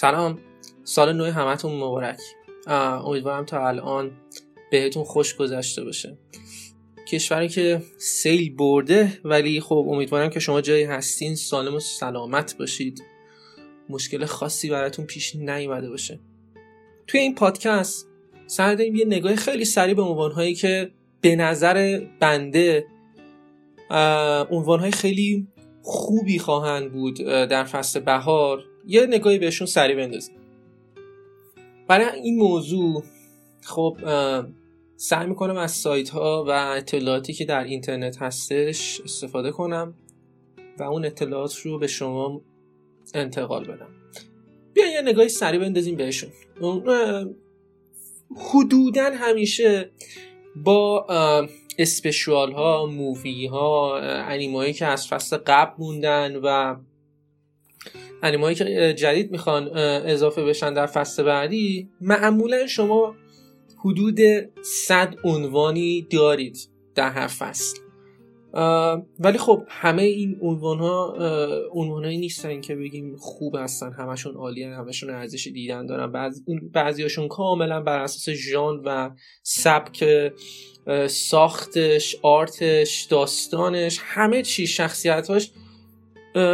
سلام. سال نو همتون مبارک. امیدوارم تا الان بهتون خوش گذشته باشه. کشوری که سیل برده ولی خب امیدوارم که شما جایی هستین سالم و سلامت باشید. مشکل خاصی براتون پیش نیومده باشه. توی این پادکست سعی داریم یه نگاه خیلی سریع به عنوانهایی که به نظر بنده عنوانهای خیلی خوبی خواهند بود در فصل بهار. یه نگاهی بهشون سریع بندازیم. برای این موضوع خب سعی می‌کنم از سایت ها و اطلاعاتی که در اینترنت هستش استفاده کنم و اون اطلاعات رو به شما انتقال بدم. بیا یه نگاهی سریع بندازیم بهشون. حدودا همیشه با اسپشوال ها مووی ها انیمایی که از فصل قبل موندن و انیمایی که جدید می‌خوان اضافه بشن در فصل بعدی معمولا شما حدود 100 عنوانی دارید در هر فصل. ولی خب همه این عنوان ها عنوان هایی نیستن که بگیم خوب هستن همشون عالی همشون ارزش دیدن دارن. بعض بعضیاشون کاملا بر اساس ژان و سبک ساختش آرتش داستانش همه چی شخصیتاش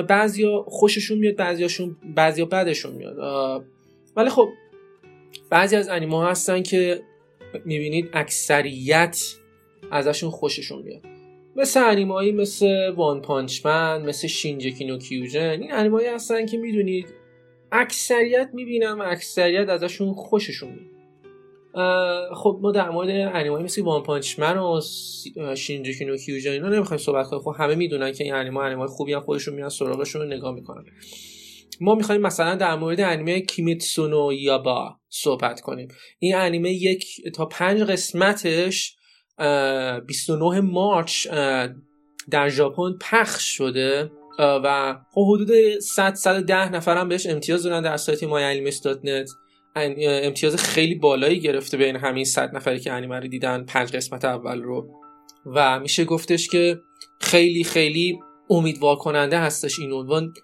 بعضیا خوششون میاد بعضیاشون بعضیا بدشون میاد. ولی خب بعضی از انیمه هستن که می‌بینید اکثریت ازشون خوششون میاد. مثل انیمایی مثل وان پانچمن مثل شینجکی نو کیوژن این انیمایی هستن که می‌دونید اکثریت می‌بینم اکثریت ازشون خوششون میاد. خب ما در مورد انیمایی مثل وان پانچمن و شینجکی نو کیوژن اینا نمی‌خوایم صحبت کنیم. خب همه می‌دونن که این انیمه انیمای خوبی هم خودشون میان سراغشون رو نگاه می‌کنن. ما می‌خوایم مثلا در مورد انیمه کیمیتسونو یابا صحبت کنیم. این انیمه یک تا پنج قسمتش 29 مارچ در ژاپن پخش شده. و خب حدود 100 110 نفر هم بهش امتیاز دادن در سایت مایانیمس.net امتیاز خیلی بالایی گرفته بین همین 100 نفری که انیمه رو دیدن. پنج قسمت اول رو. و میشه گفتش که خیلی خیلی امیدوار کننده هستش این عنوان.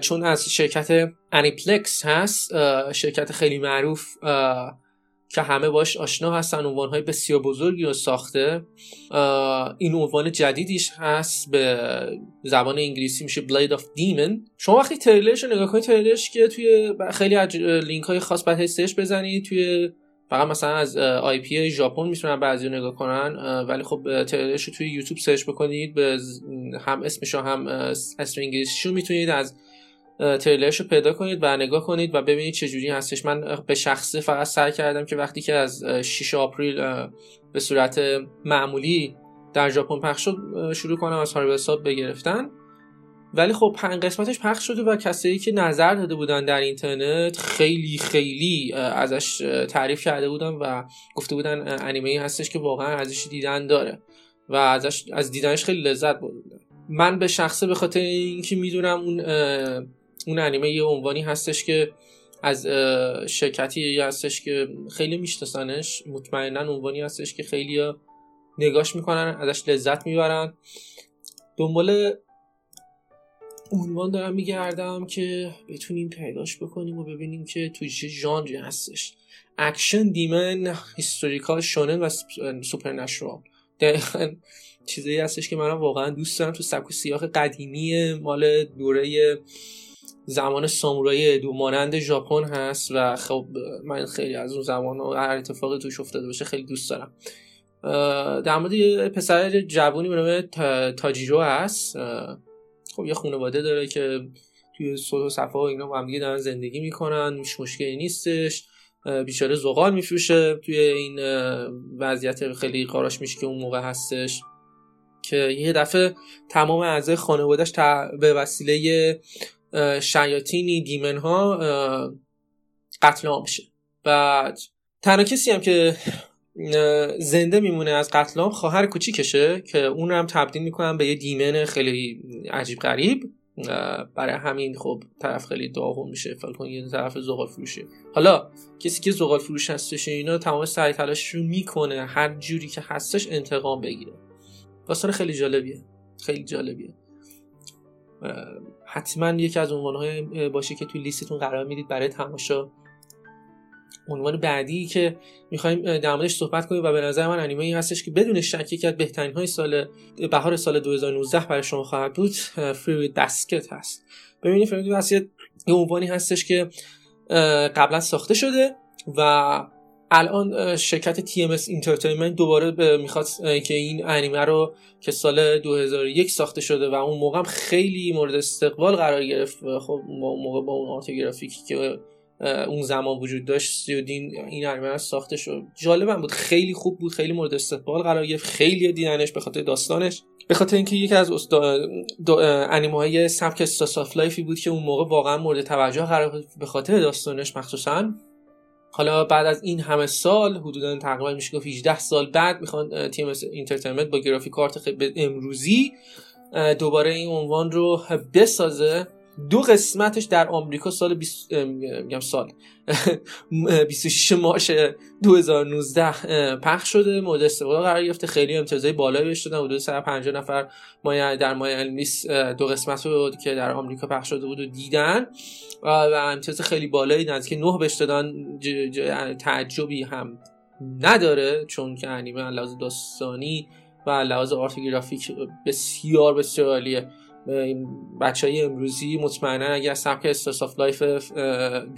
چون از شرکت Aniplex هست شرکت خیلی معروف که همه باش آشنا هستن عنوان های بسیار بزرگی رو ساخته. این عنوان جدیدیش هست به زبان انگلیسی میشه Blade of Demon شما وقتی تریلرش رو نگاه کنید تریلرش که توی خیلی لینک های خاص بعد هستش بزنید توی فقط مثلا از آی پی ژاپن می‌تونن بعضی نگاه کنن ولی خب تریلرش رو توی یوتیوب سرچ بکنید به هم اسمش هم اسم انگلیسیشو می‌تونید از تریلرش رو پیدا کنید و نگاه کنید و ببینید چه جوری هستش. من به شخصه فقط سعی کردم که وقتی که از 6 April به صورت معمولی در ژاپن پخش شد شروع کنم از حساب حساب بگرفتن. ولی خب پنج قسمتش پخش شده و کسایی که نظر داده بودن در اینترنت خیلی خیلی ازش تعریف کرده بودن و گفته بودن انیمه هستش که واقعا ازش دیدن داره و ازش از دیدنش خیلی لذت بردن من به شخصه به خاطر اینکه می‌دونم اون اون انیمه یه عنوانی هستش که از شرکتی هستش که خیلی میشناسنش مطمئنا عنوانی هستش که خیلی نگاش می‌کنن ازش لذت می‌برن. دنبال عنوان دارم میگردم که بتونیم پیداش بکنیم و ببینیم که توی چه ژانری هستش. action demon historical shonen و supernatural دقیقا چیزایی هستش که منم واقعا دوست دارم. تو سبک سیاق قدیمی مال دوره زمان سامورایی دو مانند ژاپن هست و خب من خیلی از اون زمان و هر اتفاقی توش افتاده باشه خیلی دوست دارم. در مورد پسر جوونی به نام تاجیرو هست. خب یه خانواده داره که توی صلح و صفا اینا با هم دارن زندگی می‌کنن میش مشکلی نیستش. بیچاره زغال میفروشه توی این وضعیت خیلی قاراش میشه که اون موقع هستش. که یه دفعه تمام اعضای خانوادهش به وسیله شیاطینی دیمن ها قتل عام میشه بعد تنها کسی هم که زنده میمونه از قتل عام خواهر کوچیکشه که اون هم تبدیل می‌کنن به یه دیمن خیلی عجیب غریب. برای همین خب طرف خیلی داغون میشه. فکر کن یه طرف زغال فروشه. حالا کسی که زغال فروش هستش اینا تمام سعی تلاشش رو می‌کنه هر جوری که هستش انتقام بگیره. داستان خیلی جالبیه. خیلی جالبیه. حتما یکی از عنوانهای باشه که توی لیستتون قرار می‌دید برای تماشا. عنوان بعدی که می‌خوایم در موردش صحبت کنیم و به نظر من انیمه ای هستش که بدون شک یکی از بهترین های سال بهار سال 2019 برای شما خواهد بود فری دسکت هست. ببینید فری دسکت یه عنوانی هستش که قبلا ساخته شده و الان شرکت TMS Entertainment دوباره می‌خواد که این انیمه رو که سال 2001 ساخته شده و اون موقع خیلی مورد استقبال قرار گرفت خب موقع با اون آرت گرافیکی که اون زمان وجود داشت سیودین این انیمه ساخته شد. جالبم بود خیلی خوب بود خیلی مورد استقبال قرار گرفت خیلی دیدنش به خاطر داستانش. به خاطر اینکه یکی از انیمه های سبک استاس لایفی بود که اون موقع واقعا مورد توجه قرار به خاطر داستانش مخصوصا. حالا بعد از این همه سال حدودا تقریبا میشه گفت 18 سال بعد می‌خوان TMS Entertainment با گرافیک آرت امروزی دوباره این عنوان رو بسازه. دو قسمتش در آمریکا سال 20 میگم سال. 26 مارس 2019 پخش شده. مورد استقبال قرار گرفته. خیلی امتیازهای بالایی بهش دادن. حدود 150 نفر مایه در MyAnimeList دو قسمت رو که در آمریکا پخش شده بود و دیدن. و امتیاز خیلی بالایی نزدیک 9 بهش دادن. تعجبی هم نداره. چون که انیمه لحاظ داستانی و لحاظ art گرافیک بسیار بسیار عالیه. بچه های امروزی مطمئنا اگر سبک slice of life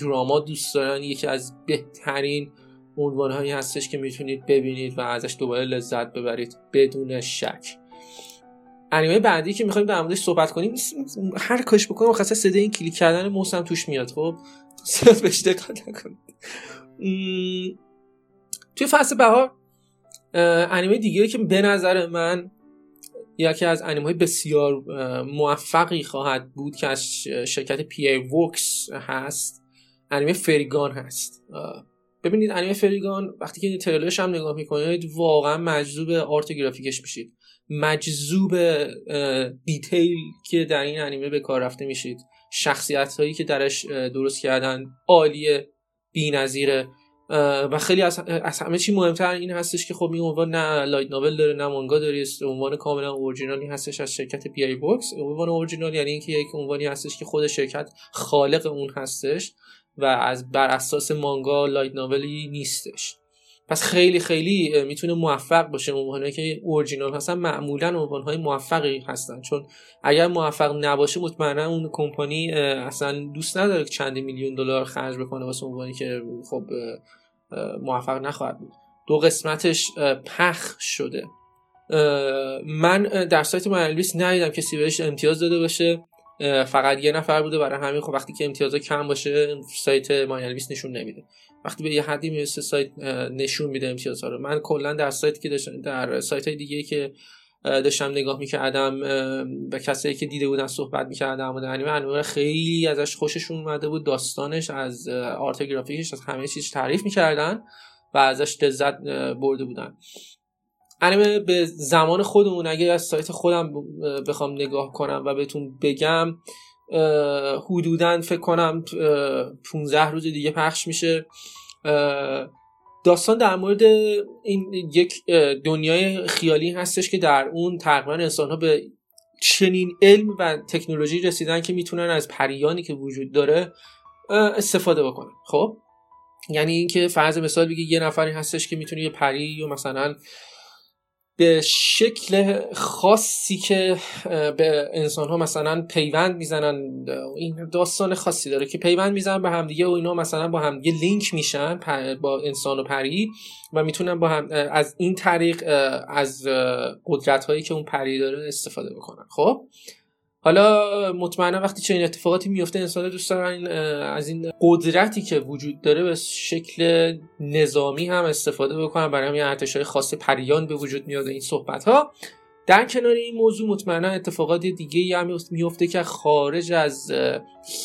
drama دوست دارن یکی از بهترین عنوان هایی هستش که می‌تونید ببینید و ازش دوباره لذت ببرید بدون شک. انیمه بعدی که می‌خوایم در موردش صحبت کنیم هر کاریش بکنم خاصه صدای این کلیک کردن ماوسم توش میاد. خب بهش دقت نکنید. توی فصل بهار انیمه دیگه که به نظر من یکی از انیمه های بسیار موفقی خواهد بود که از شرکت P.A. Works هست. انیمه Fairy Gone هست. ببینید انیمه Fairy Gone وقتی که تریلرش هم نگاه می‌کنید واقعا مجذوب art گرافیکش میشید. مجذوب detail که در این انیمه به کار رفته میشید. شخصیت هایی که درش درست کردن عالیه بی‌نظیره. و خیلی از, از همه چی مهمتر این هستش که خب این عنوان نه light novel داره نه مانگا داره عنوان کاملا اورجینالی هستش از شرکت P.A. Works عنوان اورجینال یعنی اینکه یک عنوانی هستش که خود شرکت خالق اون هستش و از بر اساس مانگا light novel ی نیستش. پس خیلی خیلی می‌تونه موفق باشه عنوانهایی که اورجینال هستن. معمولا عنوانهای موفقی هستن. چون اگر موفق نباشه مطمئنا اون کمپانی اصلا دوست نداره که چند میلیون دلار خرج بکنه واسه عنوانی که خب موفق نخواهد بود. دو قسمتش پخ شده. من در سایت الویس ندیدم کسی بهش امتیاز داده باشه. فقط یه نفر بوده. برای همین خب وقتی که امتیازا کم باشه سایت الویس نشون نمیده. وقتی به یه حدی می‌رسه سایت نشون میده امتیازها رو. من کلا در سایت که داشتم در سایت های دیگه که داشتم نگاه می‌کردم به کسایی که دیده بودن صحبت می‌کردم و انیمه انیمه خیلی ازش خوششون اومده بود. داستانش از آرت گرافیکش از همه چیز تعریف می‌کردن و ازش لذت برده بودن. انیمه به زمان خودمون اگه از سایت خودم بخوام نگاه کنم و بهتون بگم حدودا فکر کنم 15 روز دیگه پخش میشه. داستان در مورد این یک دنیای خیالی هستش که در اون تقریبا انسان ها به چنین علم و تکنولوژی رسیدن که می‌تونن از پریانی که وجود داره استفاده بکنن. خب؟ یعنی اینکه فرض مثال بگی یه نفری هستش که می‌تونه یه پری یا مثلا به شکل خاصی که به انسان ها مثلا پیوند می‌زنن این داستان خاصی داره که پیوند می‌زنن به همدیگه و اینا مثلا با همدیگه لینک میشن با انسان و پری و می‌تونن با هم از این طریق از قدرت هایی که اون پری داره استفاده بکنن. خب؟ حالا مطمئنا وقتی چنین اتفاقاتی میفته انسان دوست دارن از این قدرتی که وجود داره به شکل نظامی هم استفاده بکنن. برای همین ارتش های خاص پریان به وجود میاد این صحبت ها در کنار این موضوع مطمئنا اتفاقات دیگه هم میفته که خارج از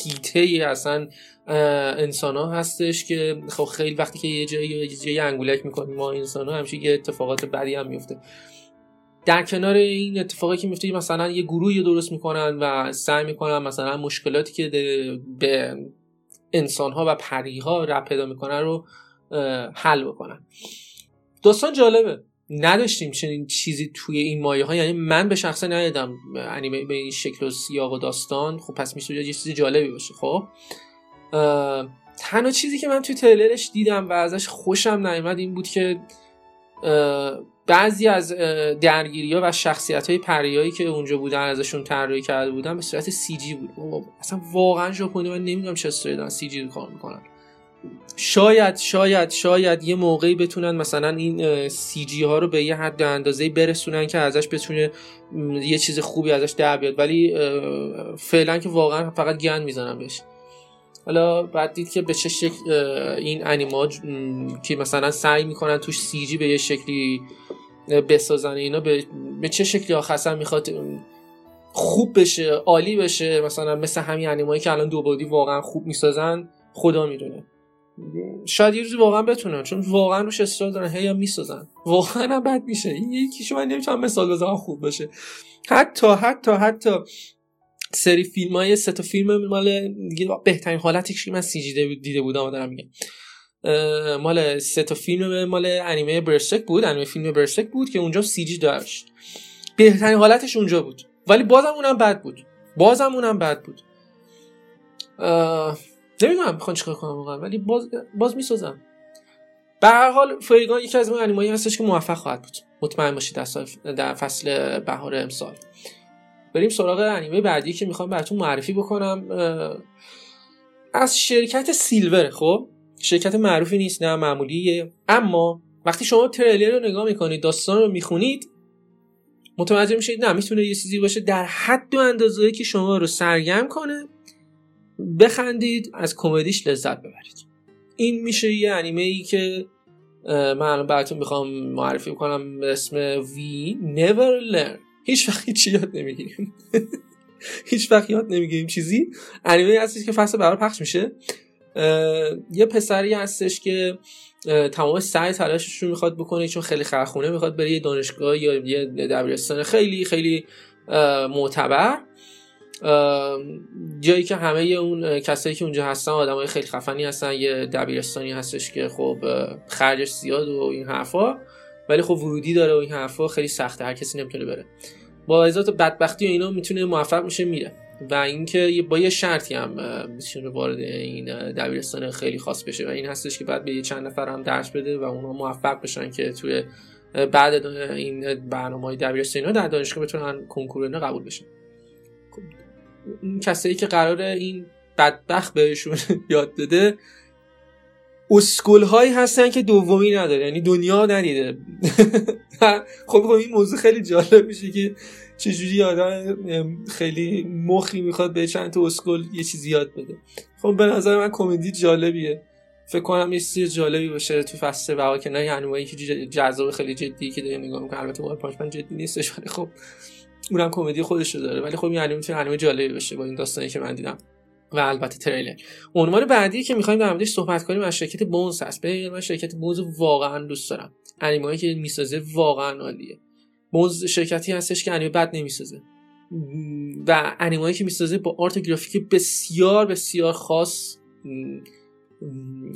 هیته اصلا انسان ها هستش که خب خیلی وقتی که یه جایی یه جایی انگولک می‌کنیم ما انسان ها همیشه یه اتفاقات بدی هم میفته. در کنار این اتفاقی که میفته مثلا یه گروهی درست می‌کنن و سعی می‌کنن مثلا مشکلاتی که به انسان ها و پری ها پیدا می‌کنن رو حل بکنن. داستان جالبه. نداشتیم چنین چیزی توی این مایه ها یعنی من به شخصه ندیدم انیمه به این شکل و سیاق و داستان. خب پس میشه یه چیز جالبی باشه. خب تنها چیزی که من توی تریلرش دیدم و ازش خوشم نیومد این بود که بعضی از درگیری ها و شخصیت های پریایی که اونجا بودن ازشون طراحی کرده بودن به صورت سی جی بود. اصلا واقعا ژاپنی من نمی‌دونم چه استوری دارن سی جی کار می‌کنن. شاید شاید شاید یه موقعی بتونن مثلا این سی جی ها رو به یه حد اندازه برسونن که ازش بتونه یه چیز خوبی ازش در بیاد. ولی فعلا که واقعا فقط گند می‌زنن بهش. حالا بعد دید که به چه شکل این انیما که مثلا سعی می‌کنن توش سی جی به یه شکلی بسازن اینا به, به چه شکلی آخصا می‌خواد خوب بشه عالی بشه مثلا مثل همین انیمایی که الان دو بودی واقعا خوب می‌سازن خدا می‌دونه. شاید یه روزی واقعا بتونن چون واقعا روش اصرار دارن هی می‌سازن. واقعا بد میشه. این یکی شما نمی‌تونم مثال بزنم خوب باشه. حتی حتی حتی سری فیلم های سه تا فیلم مال بهترین حالتی که من سی جی دیده بودم دارم میگم. مال سه تا فیلم مال انیمه برستک بود. انیمه فیلم برستک بود که اونجا سی جی داشت. بهترین حالتش اونجا بود. ولی بازم اونم بد بود. بازم اونم بد بود. نمی‌دونم می‌خوان چیکار کنم واقعا ولی باز باز می‌سازم. به هر حال فریگان یکی از اون انیمایی هستش که موفق خواهد بود. مطمئن باشید در فصل بهار امسال. بریم سراغ انیمه بعدی که می‌خوام براتون معرفی بکنم. از شرکت سیلور خب؟ شرکت معروفی نیست نه معمولیه. اما وقتی شما تریلر رو نگاه می‌کنید داستان رو می‌خونید متوجه میشید نه می‌تونه یه چیزی باشه در حد و اندازه که شما رو سرگرم کنه. بخندید از کمدیش لذت ببرید. این میشه یه انیمه ای که من براتون می‌خوام معرفی کنم به اسم وی Never Learn. هیچ وقت هیچی یاد نمی‌گیریم. هیچ وقت یاد نمی‌گیریم چیزی. انیمه هستش که فصل برای پخش میشه. یه پسری هستش که تمام سعی تلاشش رو می‌خواد بکنه چون خیلی خرخونه می‌خواد بره یه دانشگاه یا یه دبیرستان خیلی خیلی معتبر. جایی که همه اون کسایی که اونجا هستن آدمای خیلی خفنی هستن. یه دبیرستانی هستش که خب خرجش زیاد و این حرفا. ولی خب ورودی داره و این حرفا خیلی سخته هر کسی نمی‌تونه بره. با ازات بدبختی و اینا می‌تونه موفق میشه میره. و اینکه با یه شرطی هم می‌تونه وارد این دبیرستان خیلی خاص بشه. و این هستش که بعد به یه چند نفر هم درس بده و اونا موفق بشن که توی بعد این برنامه های دبیرستان در دانشگاه بتونن کنکور قبول بشن. خب، کسایی که قرار این بدبخت بهشون یاد بده اسکول هایی هستن که دومی نداره یعنی دنیا ندیده. خب خب این موضوع خیلی جالب میشه که چجوری آدم خیلی مخی می‌خواد به چند تا اسکول یه چیزی یاد بده. خب به نظر من کمدی جالبیه. فکر کنم یه چیز جالبی باشه تو فصل که نه یعنی که جذاب خیلی جدی که داره نگاه می‌کنه البته اون پاش من جدی نیستش ولی خب اونم کمدی خودش داره. ولی خب یعنی می‌تونه انیمه جالبی باشه با این داستانی که من دیدم. و البته تریلر. عنوان بعدی که می‌خوایم در موردش صحبت کنیم از شرکت بونز هست. ببین من شرکت بونز واقعا دوست دارم. انیمه که می‌سازه واقعا عالیه. بونز شرکتی هستش که انیمه بد نمی‌سازه. و انیمه که می‌سازه با آرت گرافیک بسیار بسیار خاص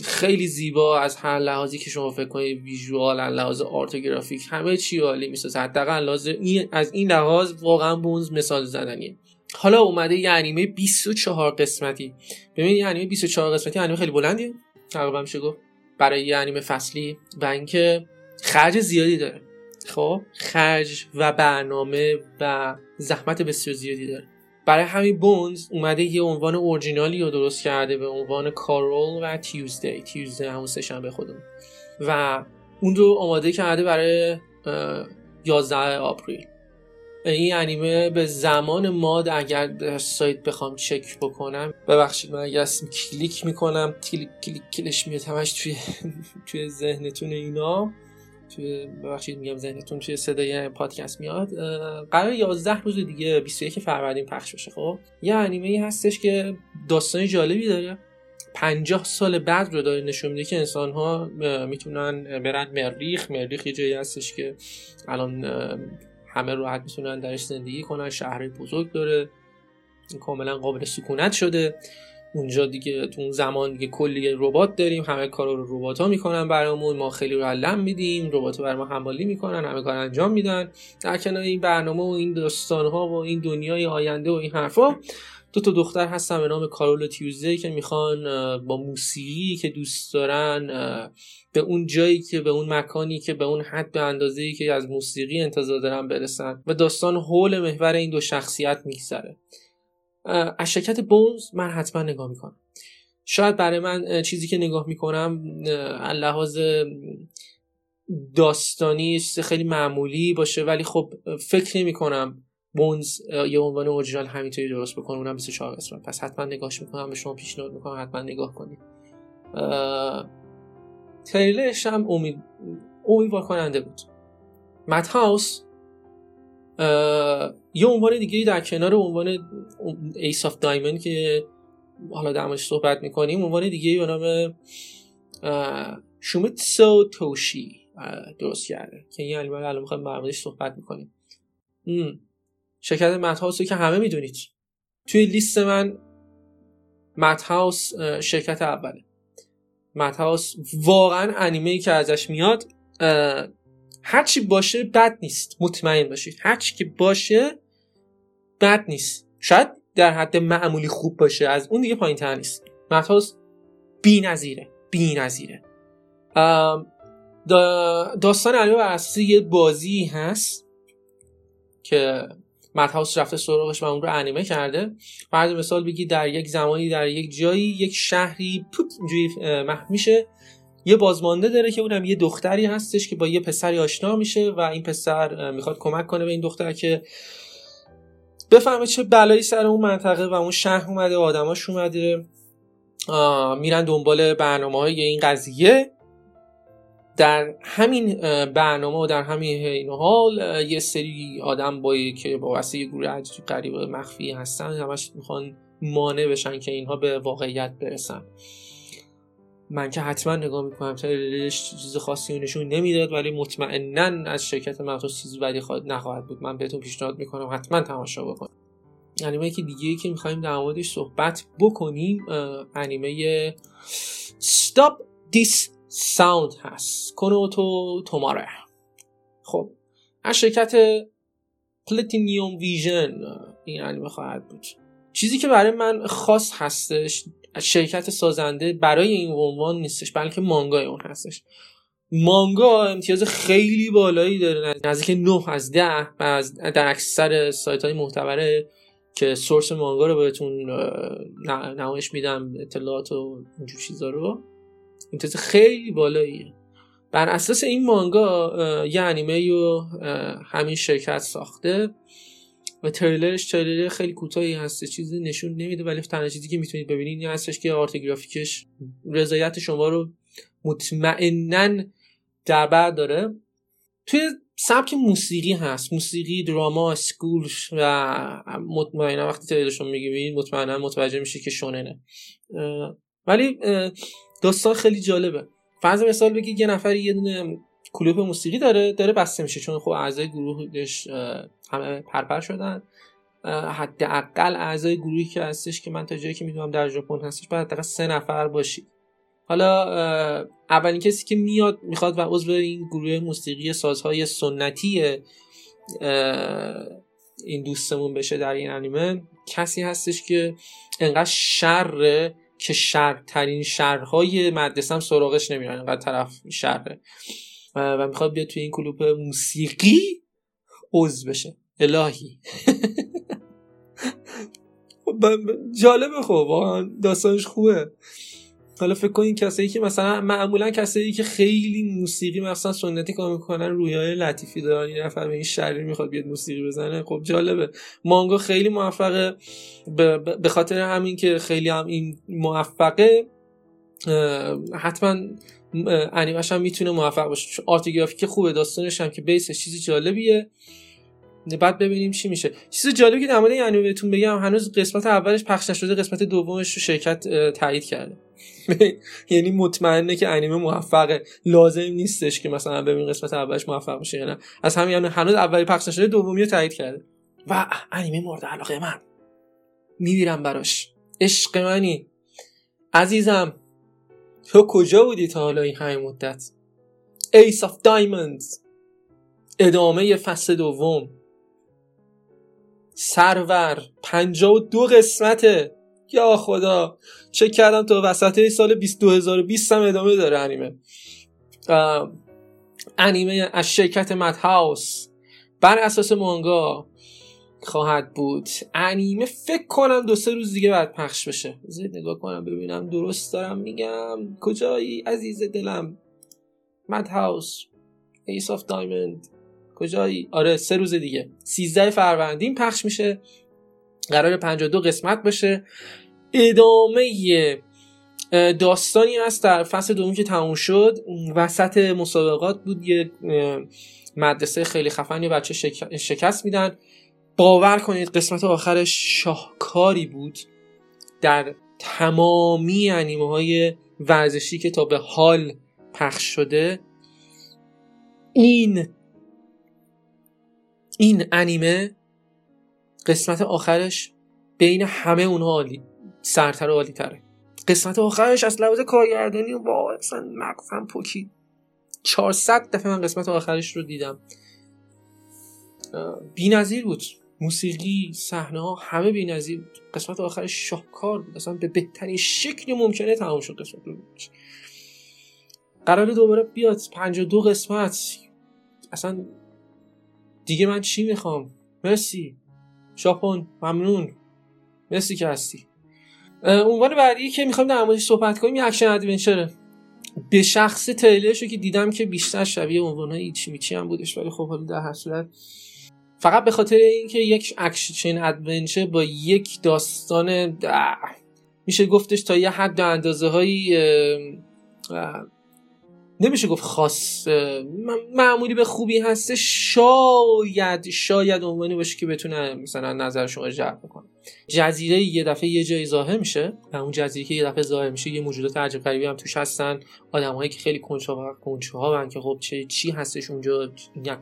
خیلی زیبا از هر لحاظی که شما فکر کنید ویژوال از لحاظ آرت گرافیک همه چی عالی می‌سازه. حداقل لحاظ از این لحاظ واقعا بونز مثال زدنیه. حالا اومده یه انیمه 24 قسمتی. ببین یه انیمه 24 قسمتی انیمه خیلی بلندیه تقریبا میشه گفت برای یه انیمه فصلی و اینکه خرج زیادی داره. خب؟ خرج و برنامه و زحمت بسیار زیادی داره. برای همین بونز اومده یه عنوان اورجینالی رو درست کرده به عنوان کارول و تیوزدی. تیوزدی همون سه خودمون. و اون رو آماده کرده برای 11 April. این انیمه به زمان ما اگر در سایت بخوام چک بکنم ببخشید من اگر کلیک می‌کنم کلیک کلیک کلش میاد همش توی توی ذهنتون اینا. توی ببخشید میگم ذهنتون توی صدای پادکست میاد. قرار 11 روز دیگه 21 فروردین پخش بشه خب؟ یه انیمه ای هستش که داستان جالبی داره. 50 سال بعد رو داره نشون میده که انسان ها می‌تونن برن مریخ. مریخ یه جایی هستش که الان همه راحت می‌تونن درش زندگی کنن. شهر بزرگ داره. کاملا قابل سکونت شده. اونجا دیگه تو اون زمان دیگه کلی ربات داریم. همه کارا رو ربات ها می‌کنن برامون. ما خیلی رو علم میدیم. ربات بر ما حمالی می‌کنن. همه کار انجام میدن. در کنار این برنامه و این داستان ها و این دنیای آینده و این حرفا دو تا دختر هستن به نام کارول و تیوزده که می‌خوان با موسیقی که دوست دارن به اون جایی که به اون مکانی که به اون حد به اندازه که از موسیقی انتظار دارن برسن و داستان حول محور این دو شخصیت میگذره. از شرکت بونز من حتما نگاه می‌کنم. شاید برای من چیزی که نگاه می‌کنم لحاظ داستانی خیلی معمولی باشه ولی خب فکر نمی کنم Bones یه عنوان اورجینال همینطوری درست بکنه اونم 24 قسمت. پس حتما نگاهش می‌کنم به شما پیشنهاد می‌کنم حتما نگاه کنید. تریلرش هم امید امیدوار کننده بود. Madhouse یه عنوان دیگه در کنار عنوان Ace of Diamond که حالا در صحبت می‌کنیم عنوان دیگه به نام Shoumetsu Toshi درست کرده. که این الان الان می‌خوایم صحبت می‌کنیم شرکت مت که همه می‌دونید. توی لیست من مت هاوس شرکت اوله. مت هاوس واقعا انیمه که ازش میاد هرچی باشه بد نیست. مطمئن باشید. هرچی که باشه بد نیست. شاید در حد معمولی خوب باشه. از اون دیگه پایین تر نیست. مت هاوس بی نظیره بی نظیره داستان انیمه بر یه بازی هست که مدهاوس رفته سراغش و اون رو انیمه کرده. بعد مثال بگی در یک زمانی در یک جایی یک شهری پوت اینجوری میشه. یه بازمانده داره که اونم یه دختری هستش که با یه پسری آشنا میشه و این پسر می‌خواد کمک کنه به این دختر که بفهمه چه بلایی سر اون منطقه و اون شهر اومده و آدماش اومده. میرن دنبال برنامه های این قضیه. در همین برنامه و در همین این حال یه سری آدم بایی که با واسه یه گروه عجیب قریب مخفی هستن همش می‌خوان مانع بشن که اینها به واقعیت برسن. من که حتما نگاه می‌کنم تریلرش چیز خاصی نشون نمی‌داد ولی مطمئنا از شرکت مخصوص چیزی بدی نخواهد بود. من بهتون پیشنهاد می‌کنم حتما تماشا بکنید. انیمه که دیگه که می‌خوایم در موردش صحبت بکنیم انیمه Stop This Sound هست. Kono Oto Tomare. خب از شرکت Platinum Vision این انیمه خواهد بود. چیزی که برای من خاص هستش شرکت سازنده برای این عنوان نیستش بلکه مانگای اون هستش. مانگا امتیاز خیلی بالایی داره نزدیک 9 از 10 و از در اکثر سایت های معتبره که سورس مانگا رو بهتون نمایش میدم اطلاعات و اینجور چیزا رو. امتیاز خیلی بالاییه. بر اساس این مانگا یه انیمه رو همین شرکت ساخته و تریلرش تریلر خیلی کوتاهی هسته چیزی نشون نمیده ولی تنها چیزی که می‌تونید ببینید این هستش که آرت گرافیکش رضایت شما رو مطمئنا در بر داره. توی سبک موسیقی هست. موسیقی دراما سکول و مطمئنا وقتی تریلرش رو میگیبین مطمئنا متوجه میشه که شوننه. ولی داستان خیلی جالبه. فرض مثال بگی یه نفر یه دونه کلوپ موسیقی داره داره بسته میشه چون خب اعضای گروهش همه پرپر شدن. حداقل اعضای گروهی که هستش که من تا جایی که می‌دونم در ژاپن هستش باید حداقل سه نفر باشید حالا اولین کسی که میاد می‌خواد و عضو این گروه موسیقی سازهای سنتی این دوستمون بشه در این انیمه کسی هستش که انقدر شر که شرترین شهرهای مدرسه هم سراغش نمیرن اینقدر طرف شهره. و می‌خواد بیاد توی این کلوپ موسیقی عضو بشه. الهی. خب، جالبه خب داستانش خوبه. حالا فکر کنین کسایی که مثلا معمولا کسایی که خیلی موسیقی مثلا سنتی کار می‌کنن رویای لطیفی دارن. یه نفر این شریر می‌خواد بیاد موسیقی بزنه. خب جالبه. مانگا خیلی موفقه. به خاطر همین که خیلی هم این موفقه حتما انیمش هم می‌تونه موفق باشه. آرت که خوبه داستانش هم که بیسش چیزی جالبیه. بعد ببینیم چی میشه. چیز جالبی که در مورد این بهتون بگم هنوز قسمت اولش پخش نشده قسمت دومش رو شرکت تایید کرده. یعنی مطمئنه که انیمه موفقه. لازم نیستش که مثلا ببین قسمت اولش موفق یا نه. از همین هنوز اولی پخش نشده دومی رو تایید کرده. و انیمه مورد علاقه من. میبیرم براش. عشق منی. عزیزم تو کجا بودی تا حالا این همه مدت؟ ایس of Diamonds. ادامه فصل دوم. سرور. پنجا و دو قسمته. یا خدا. چک کردم تا وسط سال 2020 هم ادامه داره انیمه. انیمه از شرکت مد هاوس بر اساس مانگا خواهد بود. انیمه فکر کنم دو سه روز دیگه بعد پخش بشه. زید نگاه کنم ببینم. درست دارم میگم. کجایی؟ عزیز دلم. Madhouse Ace of Diamond کجایی؟ آره سه روز دیگه. 13 فروردین پخش میشه. قرار 52 قسمت باشه. ادامه داستانی هست در فصل دوم که تموم شد. وسط مسابقات بود یه مدرسه خیلی خفن یه بچه شکست میدن. باور کنید قسمت آخرش شاهکاری بود در تمامی انیمه های ورزشی که تا به حال پخش شده. این این انیمه قسمت آخرش بین همه اونها عالی سرتر و عالی تره قسمت آخرش از لحاظ کارگردانی و اصلا مقفم پوکی. 400 دفعه من قسمت آخرش رو دیدم. بی نظیر بود. موسیقی صحنه ها همه بی نظیر بود. قسمت آخرش شاهکار بود. اصلا به بهترین شکل ممکنه تمام شد قسمت رو قرار دوباره بیاد. 52 قسمت. اصلا دیگه من چی می‌خوام؟ مرسی. ژاپن. ممنون. مرسی که هستی. عنوان بعدی که می‌خوایم در موردش صحبت کنیم یه action adventure ه به شخص تریلرشو که دیدم که بیشتر شبیه عنوان ecchi میچی هم بودش ولی خب حالا در هر صورت. فقط به خاطر اینکه یک action adventure با یک داستان میشه گفتش تا یه حد اندازه هایی نمیشه گفت خاص معمولی به خوبی هسته شاید شاید عنوانی باشه که بتونه مثلا نظر شما جلب بکنه. جزیره یه دفعه یه جایی ظاهر میشه و اون جزیره که یه دفعه ظاهر میشه یه موجودات عجب غریبی هم توش هستن. آدمایی که خیلی کنچه ها که خب چه چی هستش اونجا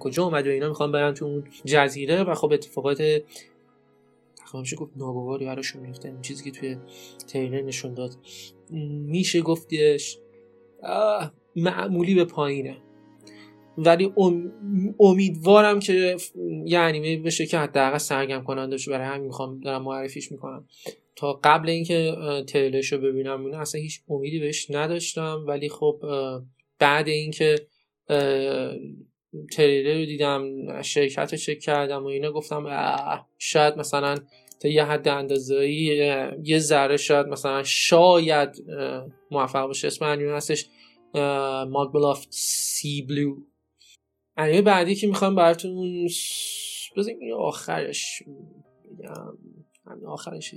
کجا اومده و اینا می‌خوان برن تو اون جزیره و خب اتفاقات میشه گفت ناگواری براشون میفته این چیزی که توی تریلر نشون داد. میشه گفتش معمولی به پایینه. ولی امیدوارم که یه انیمه بشه که حداقل سرگرم کننده بشه برای همین می‌خوام دارم معرفیش می‌کنم. تا قبل اینکه تریلرش رو ببینم اون اصلا هیچ امیدی بهش نداشتم. ولی خب بعد اینکه تریلر رو دیدم شرکت رو چک کردم و اینا گفتم شاید مثلا تا یه حد اندازه یه ذره شاید مثلا شاید موفق باشه. اسم انیمه هستش. ماگبلاف سی بلو انیمه بعدی که می‌خوام براتون بزنیم این آخرش بگم. همین آخرش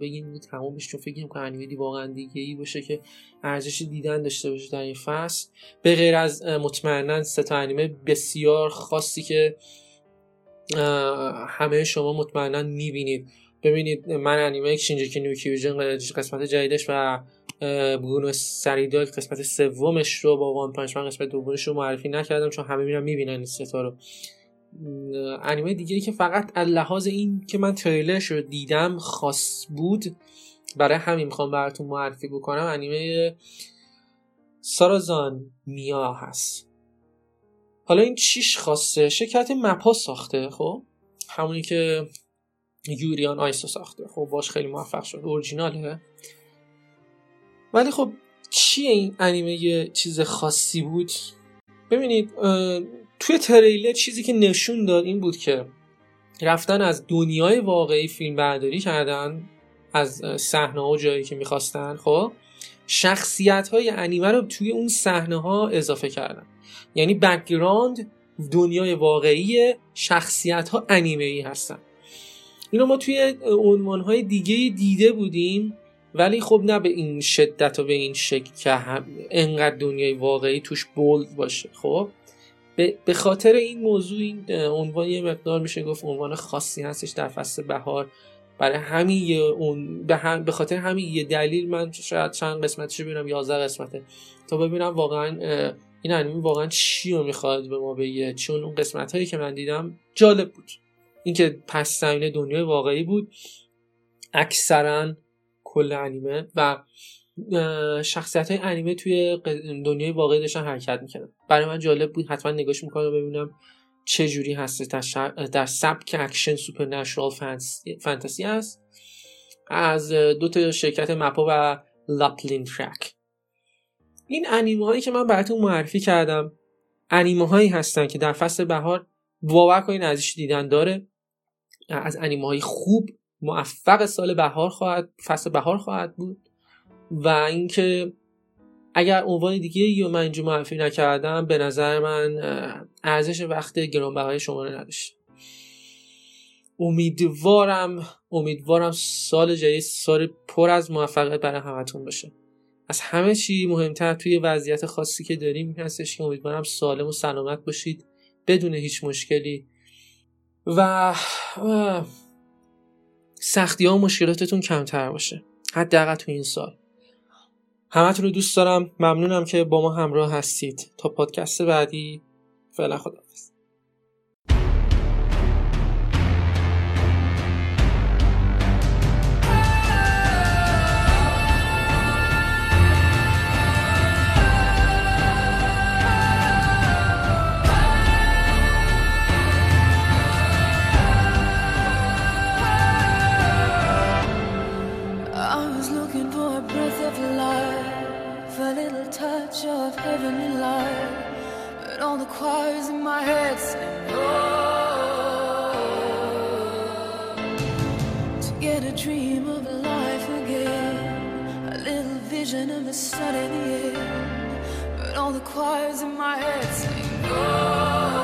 بگیم تمامش چون فکر کنم انیمه واقعا دیگه ای باشه که ارزش دیدن داشته باشه در این فصل. به غیر از مطمئنا سه تا انیمه بسیار خاصی که همه شما مطمئنا می‌بینید. ببینید من انیمه Shingeki no قسمت جدیدش و Bungo Stray Dogs قسمت سومش رو با One Punch Man قسمت دومش رو معرفی نکردم چون همه میرن می‌بینن این سه تا رو. انیمه دیگه ای که فقط از لحاظ این که من تریلرش رو دیدم خاص بود برای همین می‌خوام براتون معرفی بکنم انیمه سارازان میا هست. حالا این چیش خواسته شرکت مپا ساخته خب؟ همونی که یوریان آیسو ساخته. خب باش خیلی موفق شد. اورجیناله. ولی خب چیه این انیمه یه چیز خاصی بود؟ ببینید توی تریلر چیزی که نشون داد این بود که رفتن از دنیای واقعی فیلم برداری کردن از صحنه و جایی که می‌خواستن خب؟ شخصیت های انیمه رو توی اون صحنه ها اضافه کردن. یعنی background دنیای واقعی شخصیت ها انیمه ای هستن. اینو ما توی عنوان های دیگه دیده بودیم ولی خب نه به این شدت و به این شکل که هم انقدر دنیای واقعی توش bold باشه. خب به خاطر این موضوع این عنوان یه مقدار میشه گفت عنوان خاصی هستش در فصل بهار. برای همین اون به, هم... به خاطر همین یه دلیل من شاید چند قسمتش ببینم 11 قسمته. تا ببینم واقعا این انیمه واقعا چی رو می‌خواد به ما بگه؟ چون اون قسمت هایی که من دیدم جالب بود. اینکه پس زمینه دنیای واقعی بود. اکثرا کل انیمه و شخصیت های انیمه توی دنیای واقعی داشتن حرکت می‌کنن برای من جالب بود حتما نگاش می‌کنم ببینم چجوری هست در, سبک اکشن supernatural فانتزی است. از دو تا شرکت MAPPA و Lapin Track این انیمه هایی که من براتون معرفی کردم انیمه هایی هستن که در فصل بهار باور کنین ازش دیدن داره. از انیمه های خوب موفق سال بهار خواهد فصل بهار خواهد بود و اینکه اگر عنوان دیگه یا من اینجا معرفی نکردم به نظر من ارزش وقت گرانبهای شما رو نداشت. امیدوارم امیدوارم سال جدید سال پر از موفقیت برای همتون باشه. از همه چی مهمتر توی وضعیت خاصی که داریم هستش که امیدوارم سالم و سلامت باشید بدون هیچ مشکلی. و, سختی ها و مشکلاتتون کمتر باشه. حداقل تو این سال. همتون رو دوست دارم. ممنونم که با ما همراه هستید. تا پادکست بعدی فعلا heavenly light, but all the choirs in my head sing no. To get a dream of life again, a little vision of the sun in the air. but all the choirs in my head sing no.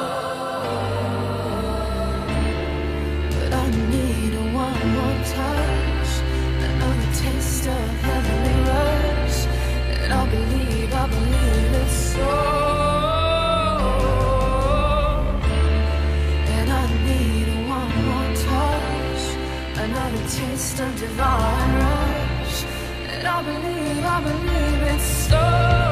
Of divine rush. And I believe, I believe it's so.